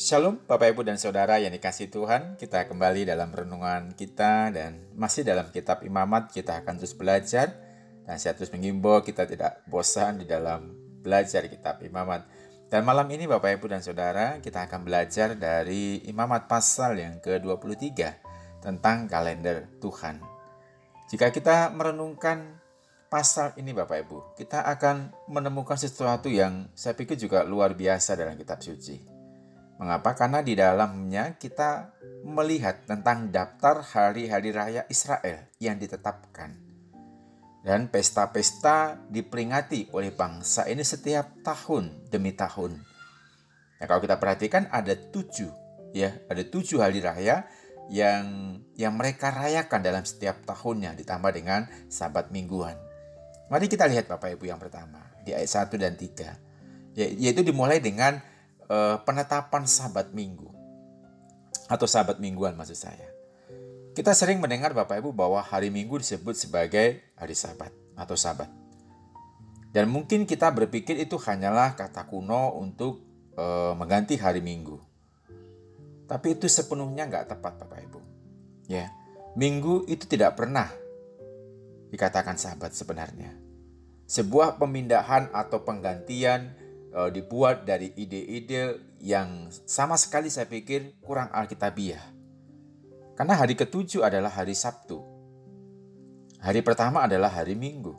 Shalom Bapak Ibu dan Saudara yang dikasih Tuhan. Kita kembali dalam renungan kita dan masih dalam kitab imamat. Kita akan terus belajar. Dan saya terus mengimbau kita tidak bosan di dalam belajar kitab imamat. Dan malam ini Bapak Ibu dan Saudara kita akan belajar dari imamat pasal yang ke-23 Tentang kalender Tuhan. Jika kita merenungkan pasal ini Bapak Ibu Kita akan menemukan sesuatu yang saya pikir juga luar biasa dalam kitab suci Mengapa? Karena di dalamnya kita melihat tentang daftar hari-hari raya Israel yang ditetapkan. Dan pesta-pesta diperingati oleh bangsa ini setiap tahun demi tahun. Nah, kalau kita perhatikan ada tujuh, ya, ada tujuh hari raya yang yang mereka rayakan dalam setiap tahunnya ditambah dengan sabat mingguan. Mari kita lihat Bapak Ibu yang pertama di ayat 1 dan 3. Yaitu dimulai dengan uh, penetapan sabat minggu atau sabat mingguan maksud saya. Kita sering mendengar Bapak Ibu bahwa hari Minggu disebut sebagai hari sabat atau sabat. Dan mungkin kita berpikir itu hanyalah kata kuno untuk uh, mengganti hari Minggu. Tapi itu sepenuhnya nggak tepat Bapak Ibu. Ya, Minggu itu tidak pernah dikatakan sabat sebenarnya. Sebuah pemindahan atau penggantian uh, dibuat dari ide-ide yang sama sekali saya pikir kurang alkitabiah. Karena hari ketujuh adalah hari Sabtu. Hari pertama adalah hari Minggu.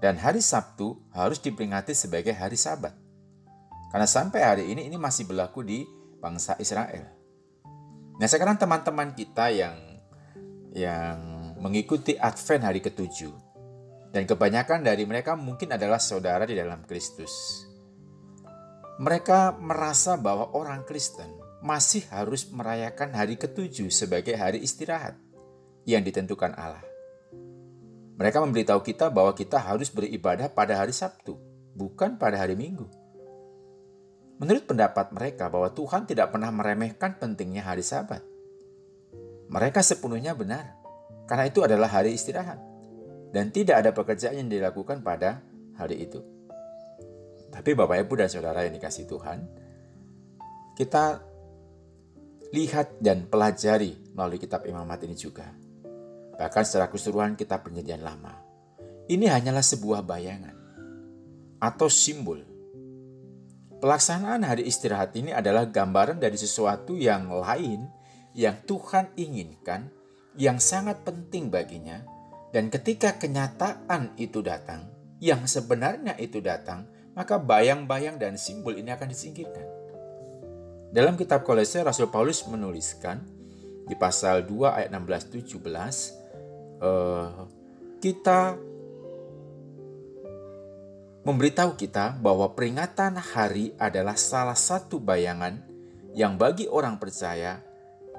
Dan hari Sabtu harus diperingati sebagai hari Sabat. Karena sampai hari ini ini masih berlaku di bangsa Israel. Nah, sekarang teman-teman kita yang yang mengikuti Advent hari ketujuh dan kebanyakan dari mereka mungkin adalah saudara di dalam Kristus. Mereka merasa bahwa orang Kristen masih harus merayakan hari ketujuh sebagai hari istirahat yang ditentukan Allah. Mereka memberitahu kita bahwa kita harus beribadah pada hari Sabtu, bukan pada hari Minggu. Menurut pendapat mereka bahwa Tuhan tidak pernah meremehkan pentingnya hari Sabat. Mereka sepenuhnya benar, karena itu adalah hari istirahat, dan tidak ada pekerjaan yang dilakukan pada hari itu. Tapi Bapak Ibu dan Saudara yang dikasih Tuhan, kita lihat dan pelajari melalui kitab imamat ini juga. Bahkan secara keseluruhan kitab perjanjian lama. Ini hanyalah sebuah bayangan atau simbol. Pelaksanaan hari istirahat ini adalah gambaran dari sesuatu yang lain yang Tuhan inginkan, yang sangat penting baginya, dan ketika kenyataan itu datang, yang sebenarnya itu datang, maka bayang-bayang dan simbol ini akan disingkirkan. Dalam kitab Kolose Rasul Paulus menuliskan di pasal 2 ayat 16 17 uh, kita memberitahu kita bahwa peringatan hari adalah salah satu bayangan yang bagi orang percaya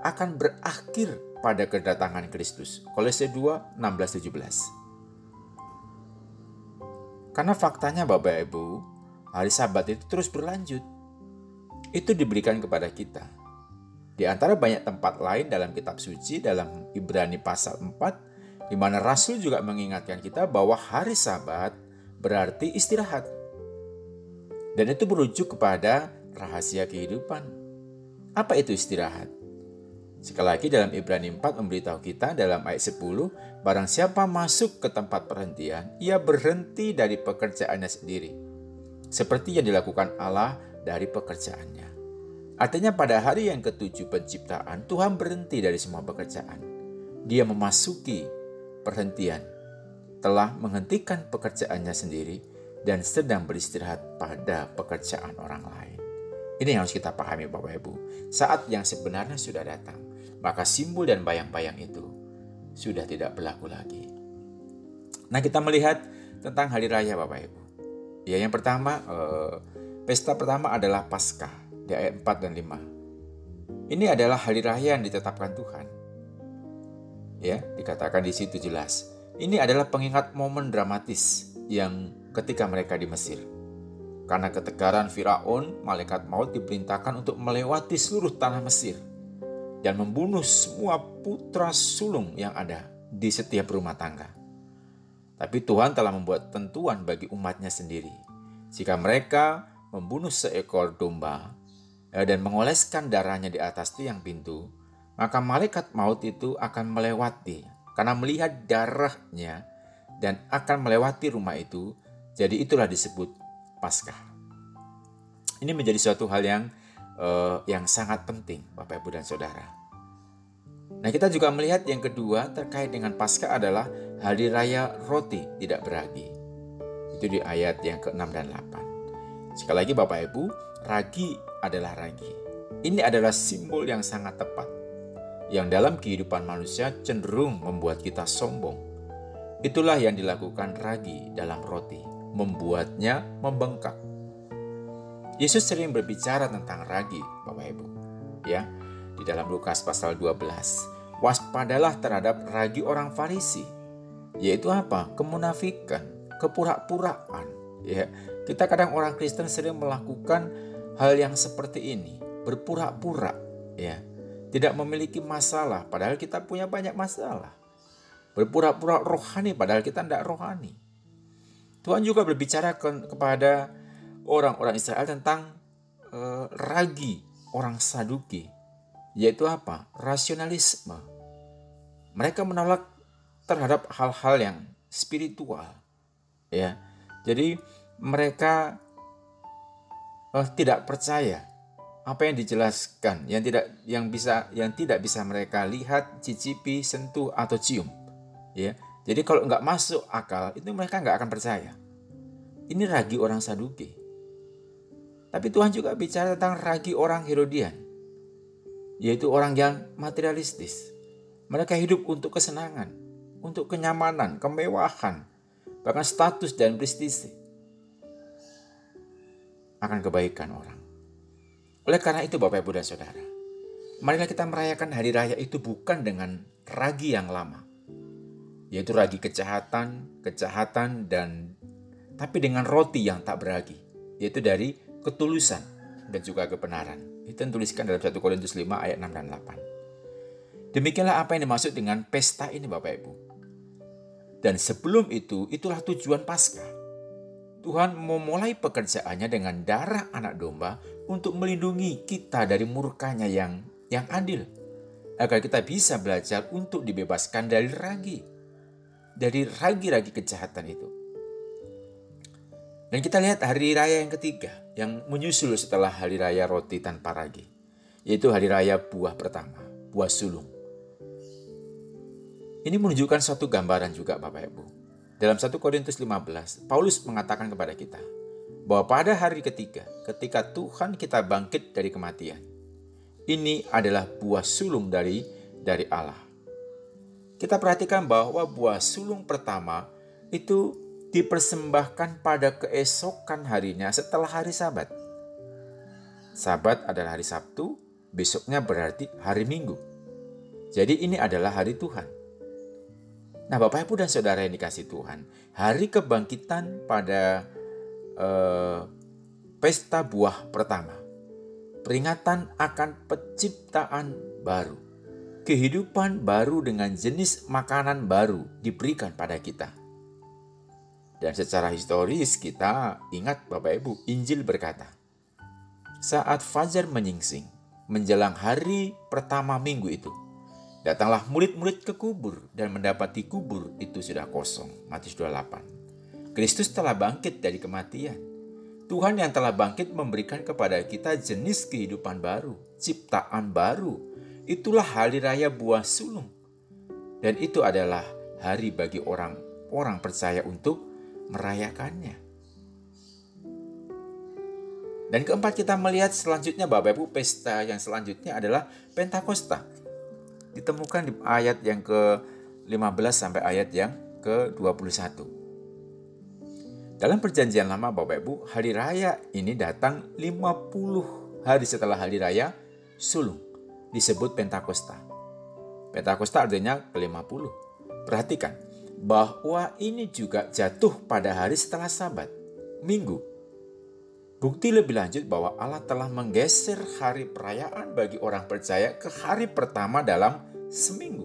akan berakhir pada kedatangan Kristus. Kolose 2 16 17 karena faktanya Bapak Ibu, hari sabat itu terus berlanjut. Itu diberikan kepada kita. Di antara banyak tempat lain dalam kitab suci dalam Ibrani pasal 4 di mana Rasul juga mengingatkan kita bahwa hari sabat berarti istirahat. Dan itu merujuk kepada rahasia kehidupan. Apa itu istirahat? Sekali lagi dalam Ibrani 4 memberitahu kita dalam ayat 10, barang siapa masuk ke tempat perhentian, ia berhenti dari pekerjaannya sendiri. Seperti yang dilakukan Allah dari pekerjaannya. Artinya pada hari yang ketujuh penciptaan, Tuhan berhenti dari semua pekerjaan. Dia memasuki perhentian, telah menghentikan pekerjaannya sendiri, dan sedang beristirahat pada pekerjaan orang lain. Ini yang harus kita pahami Bapak Ibu. Saat yang sebenarnya sudah datang maka simbol dan bayang-bayang itu sudah tidak berlaku lagi. Nah, kita melihat tentang hari raya Bapak Ibu. Ya, yang pertama, eh, pesta pertama adalah Paskah di ayat 4 dan 5. Ini adalah hari raya yang ditetapkan Tuhan. Ya, dikatakan di situ jelas. Ini adalah pengingat momen dramatis yang ketika mereka di Mesir. Karena ketegaran Firaun, malaikat maut diperintahkan untuk melewati seluruh tanah Mesir dan membunuh semua putra sulung yang ada di setiap rumah tangga. Tapi Tuhan telah membuat tentuan bagi umatnya sendiri. Jika mereka membunuh seekor domba, eh, dan mengoleskan darahnya di atas tiang pintu, maka malaikat maut itu akan melewati karena melihat darahnya dan akan melewati rumah itu. Jadi itulah disebut Paskah. Ini menjadi suatu hal yang uh, yang sangat penting, Bapak Ibu dan Saudara. Nah, kita juga melihat yang kedua terkait dengan Paskah adalah hari raya roti tidak beragi. Itu di ayat yang ke-6 dan 8. Sekali lagi Bapak Ibu, ragi adalah ragi. Ini adalah simbol yang sangat tepat yang dalam kehidupan manusia cenderung membuat kita sombong. Itulah yang dilakukan ragi dalam roti, membuatnya membengkak. Yesus sering berbicara tentang ragi, Bapak Ibu. Ya, di dalam Lukas pasal 12. Waspadalah terhadap ragi orang Farisi, yaitu apa? Kemunafikan, kepura-puraan. Ya, kita kadang orang Kristen sering melakukan hal yang seperti ini, berpura-pura, ya tidak memiliki masalah, padahal kita punya banyak masalah. Berpura-pura rohani, padahal kita tidak rohani. Tuhan juga berbicara ke, kepada orang-orang Israel tentang uh, ragi orang Saduki, yaitu apa? Rasionalisme. Mereka menolak terhadap hal-hal yang spiritual, ya. Jadi mereka uh, tidak percaya apa yang dijelaskan yang tidak yang bisa yang tidak bisa mereka lihat, cicipi, sentuh atau cium. Ya. Jadi kalau nggak masuk akal itu mereka nggak akan percaya. Ini ragi orang Saduki. Tapi Tuhan juga bicara tentang ragi orang Herodian. Yaitu orang yang materialistis. Mereka hidup untuk kesenangan, untuk kenyamanan, kemewahan, bahkan status dan prestise. Akan kebaikan orang. Oleh karena itu Bapak Ibu dan Saudara, marilah kita merayakan hari raya itu bukan dengan ragi yang lama, yaitu ragi kejahatan, kejahatan dan tapi dengan roti yang tak beragi, yaitu dari ketulusan dan juga kebenaran. Itu yang dalam 1 Korintus 5 ayat 6 dan 8. Demikianlah apa yang dimaksud dengan pesta ini Bapak Ibu. Dan sebelum itu, itulah tujuan Paskah. Tuhan memulai pekerjaannya dengan darah anak domba untuk melindungi kita dari murkanya yang yang adil agar kita bisa belajar untuk dibebaskan dari ragi dari ragi-ragi kejahatan itu. Dan kita lihat hari raya yang ketiga yang menyusul setelah hari raya roti tanpa ragi, yaitu hari raya buah pertama, buah sulung. Ini menunjukkan suatu gambaran juga Bapak Ibu. Dalam 1 Korintus 15, Paulus mengatakan kepada kita, bahwa pada hari ketiga, ketika Tuhan kita bangkit dari kematian, ini adalah buah sulung dari dari Allah. Kita perhatikan bahwa buah sulung pertama itu dipersembahkan pada keesokan harinya setelah hari Sabat. Sabat adalah hari Sabtu, besoknya berarti hari Minggu. Jadi ini adalah hari Tuhan. Nah, Bapak Ibu dan Saudara yang dikasih Tuhan, hari kebangkitan pada eh, pesta buah pertama. Peringatan akan penciptaan baru. Kehidupan baru dengan jenis makanan baru diberikan pada kita. Dan secara historis kita ingat Bapak Ibu, Injil berkata, saat Fajar menyingsing, menjelang hari pertama minggu itu, datanglah murid-murid ke kubur dan mendapati kubur itu sudah kosong. Matius 28. Kristus telah bangkit dari kematian. Tuhan yang telah bangkit memberikan kepada kita jenis kehidupan baru, ciptaan baru. Itulah hari raya buah sulung. Dan itu adalah hari bagi orang-orang percaya untuk merayakannya. Dan keempat kita melihat selanjutnya Bapak Ibu pesta yang selanjutnya adalah Pentakosta. Ditemukan di ayat yang ke-15 sampai ayat yang ke-21. Dalam perjanjian lama Bapak Ibu, hari raya ini datang 50 hari setelah hari raya sulung. Disebut Pentakosta. Pentakosta artinya ke-50. Perhatikan bahwa ini juga jatuh pada hari setelah sabat, minggu. Bukti lebih lanjut bahwa Allah telah menggeser hari perayaan bagi orang percaya ke hari pertama dalam seminggu.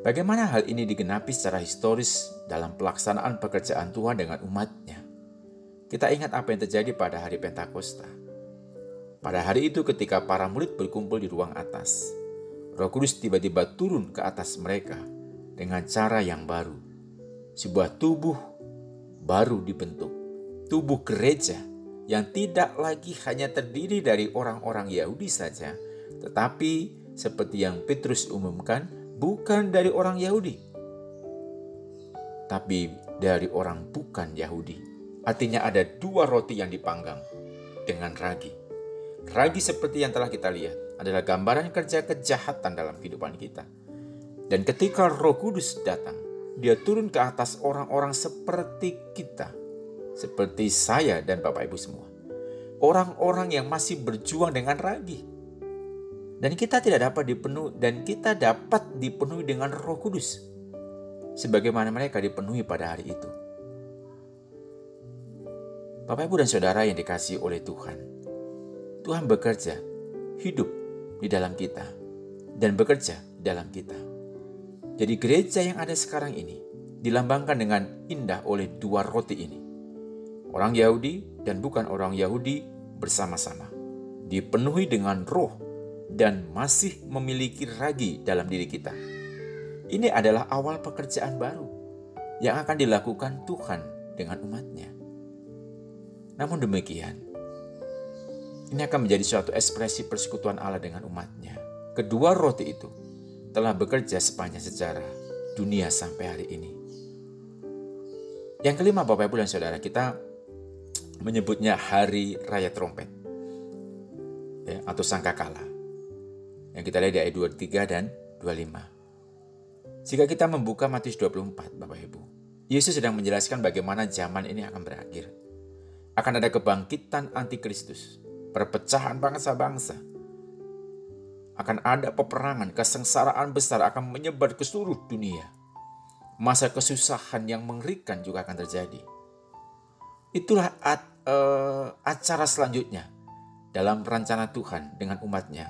Bagaimana hal ini digenapi secara historis dalam pelaksanaan pekerjaan Tuhan dengan umatnya? Kita ingat apa yang terjadi pada hari Pentakosta. Pada hari itu ketika para murid berkumpul di ruang atas, Roh Kudus tiba-tiba turun ke atas mereka dengan cara yang baru. Sebuah tubuh baru dibentuk. Tubuh gereja yang tidak lagi hanya terdiri dari orang-orang Yahudi saja, tetapi seperti yang Petrus umumkan, bukan dari orang Yahudi, tapi dari orang bukan Yahudi. Artinya ada dua roti yang dipanggang dengan ragi. Ragi seperti yang telah kita lihat adalah gambaran kerja kejahatan dalam kehidupan kita. Dan ketika Roh Kudus datang, dia turun ke atas orang-orang seperti kita, seperti saya dan Bapak Ibu semua. Orang-orang yang masih berjuang dengan ragi. Dan kita tidak dapat dipenuhi dan kita dapat dipenuhi dengan Roh Kudus sebagaimana mereka dipenuhi pada hari itu. Bapak, Ibu, dan Saudara yang dikasih oleh Tuhan, Tuhan bekerja, hidup di dalam kita, dan bekerja dalam kita. Jadi gereja yang ada sekarang ini dilambangkan dengan indah oleh dua roti ini. Orang Yahudi dan bukan orang Yahudi bersama-sama. Dipenuhi dengan roh dan masih memiliki ragi dalam diri kita. Ini adalah awal pekerjaan baru yang akan dilakukan Tuhan dengan umatnya. Namun demikian, ini akan menjadi suatu ekspresi persekutuan Allah dengan umatnya. Kedua roti itu telah bekerja sepanjang sejarah dunia sampai hari ini. Yang kelima Bapak Ibu dan Saudara kita menyebutnya Hari Raya Trompet ya, atau Sangkakala. Yang kita lihat di ayat 23 dan 25. Jika kita membuka Matius 24 Bapak Ibu, Yesus sedang menjelaskan bagaimana zaman ini akan berakhir. Akan ada kebangkitan antikristus perpecahan bangsa-bangsa. Akan ada peperangan, kesengsaraan besar akan menyebar ke seluruh dunia. Masa kesusahan yang mengerikan juga akan terjadi. Itulah at, uh, acara selanjutnya dalam rencana Tuhan dengan umatnya.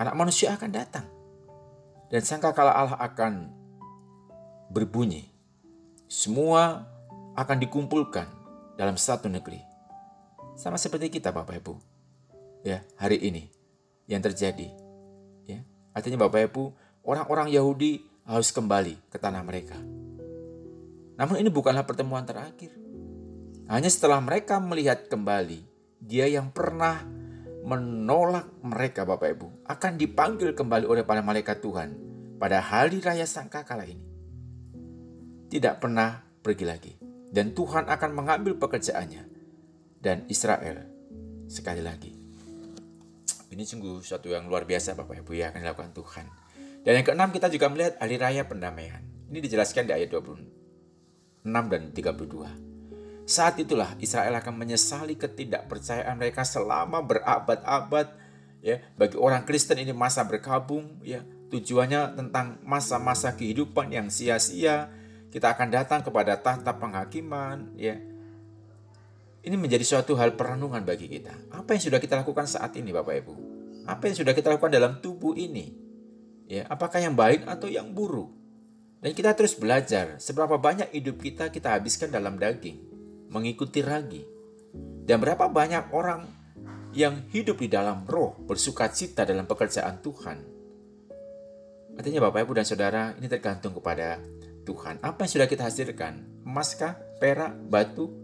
Anak manusia akan datang. Dan sangka kala Allah akan berbunyi. Semua akan dikumpulkan dalam satu negeri sama seperti kita Bapak Ibu. Ya, hari ini yang terjadi. Ya, artinya Bapak Ibu, orang-orang Yahudi harus kembali ke tanah mereka. Namun ini bukanlah pertemuan terakhir. Hanya setelah mereka melihat kembali, dia yang pernah menolak mereka Bapak Ibu akan dipanggil kembali oleh para malaikat Tuhan pada hari raya sangkakala ini. Tidak pernah pergi lagi. Dan Tuhan akan mengambil pekerjaannya dan Israel. Sekali lagi, ini sungguh suatu yang luar biasa Bapak Ibu ya akan dilakukan Tuhan. Dan yang keenam kita juga melihat hari raya pendamaian. Ini dijelaskan di ayat 26 dan 32. Saat itulah Israel akan menyesali ketidakpercayaan mereka selama berabad-abad ya bagi orang Kristen ini masa berkabung ya tujuannya tentang masa-masa kehidupan yang sia-sia kita akan datang kepada tahta penghakiman ya ini menjadi suatu hal perenungan bagi kita. Apa yang sudah kita lakukan saat ini Bapak Ibu? Apa yang sudah kita lakukan dalam tubuh ini? Ya, apakah yang baik atau yang buruk? Dan kita terus belajar seberapa banyak hidup kita kita habiskan dalam daging, mengikuti ragi. Dan berapa banyak orang yang hidup di dalam roh, bersuka cita dalam pekerjaan Tuhan. Artinya Bapak Ibu dan Saudara, ini tergantung kepada Tuhan. Apa yang sudah kita hasilkan? Emaskah, perak, batu,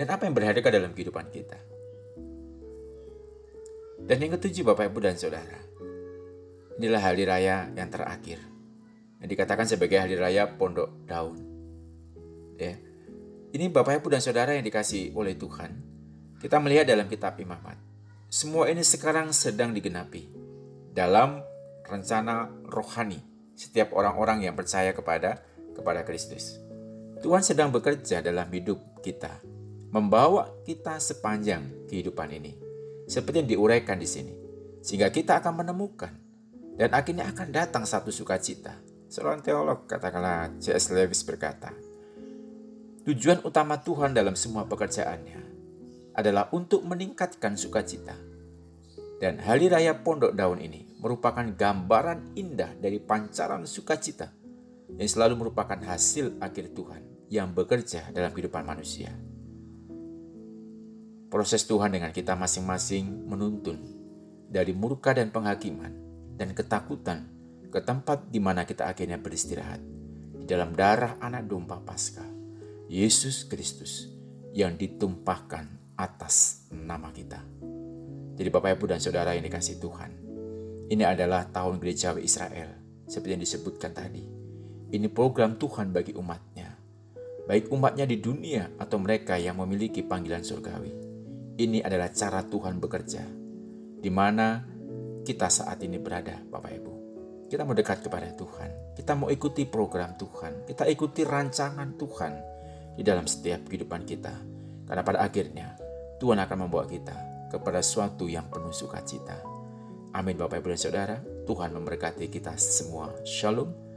dan apa yang berharga dalam kehidupan kita. Dan yang ketujuh Bapak Ibu dan Saudara, inilah hari raya yang terakhir. Yang dikatakan sebagai hari raya pondok daun. Ya. Ini Bapak Ibu dan Saudara yang dikasih oleh Tuhan. Kita melihat dalam kitab Imamat. Semua ini sekarang sedang digenapi dalam rencana rohani setiap orang-orang yang percaya kepada kepada Kristus. Tuhan sedang bekerja dalam hidup kita membawa kita sepanjang kehidupan ini. Seperti yang diuraikan di sini. Sehingga kita akan menemukan dan akhirnya akan datang satu sukacita. Seorang teolog katakanlah C.S. Lewis berkata, Tujuan utama Tuhan dalam semua pekerjaannya adalah untuk meningkatkan sukacita. Dan hari raya pondok daun ini merupakan gambaran indah dari pancaran sukacita yang selalu merupakan hasil akhir Tuhan yang bekerja dalam kehidupan manusia. Proses Tuhan dengan kita masing-masing menuntun dari murka dan penghakiman dan ketakutan ke tempat di mana kita akhirnya beristirahat di dalam darah anak domba Paskah, Yesus Kristus yang ditumpahkan atas nama kita. Jadi Bapak Ibu dan Saudara yang dikasih Tuhan, ini adalah tahun gerejawi Israel seperti yang disebutkan tadi. Ini program Tuhan bagi umatnya, baik umatnya di dunia atau mereka yang memiliki panggilan surgawi. Ini adalah cara Tuhan bekerja, di mana kita saat ini berada, Bapak Ibu. Kita mau dekat kepada Tuhan, kita mau ikuti program Tuhan, kita ikuti rancangan Tuhan di dalam setiap kehidupan kita. Karena pada akhirnya Tuhan akan membawa kita kepada suatu yang penuh sukacita. Amin Bapak Ibu dan Saudara, Tuhan memberkati kita semua. Shalom.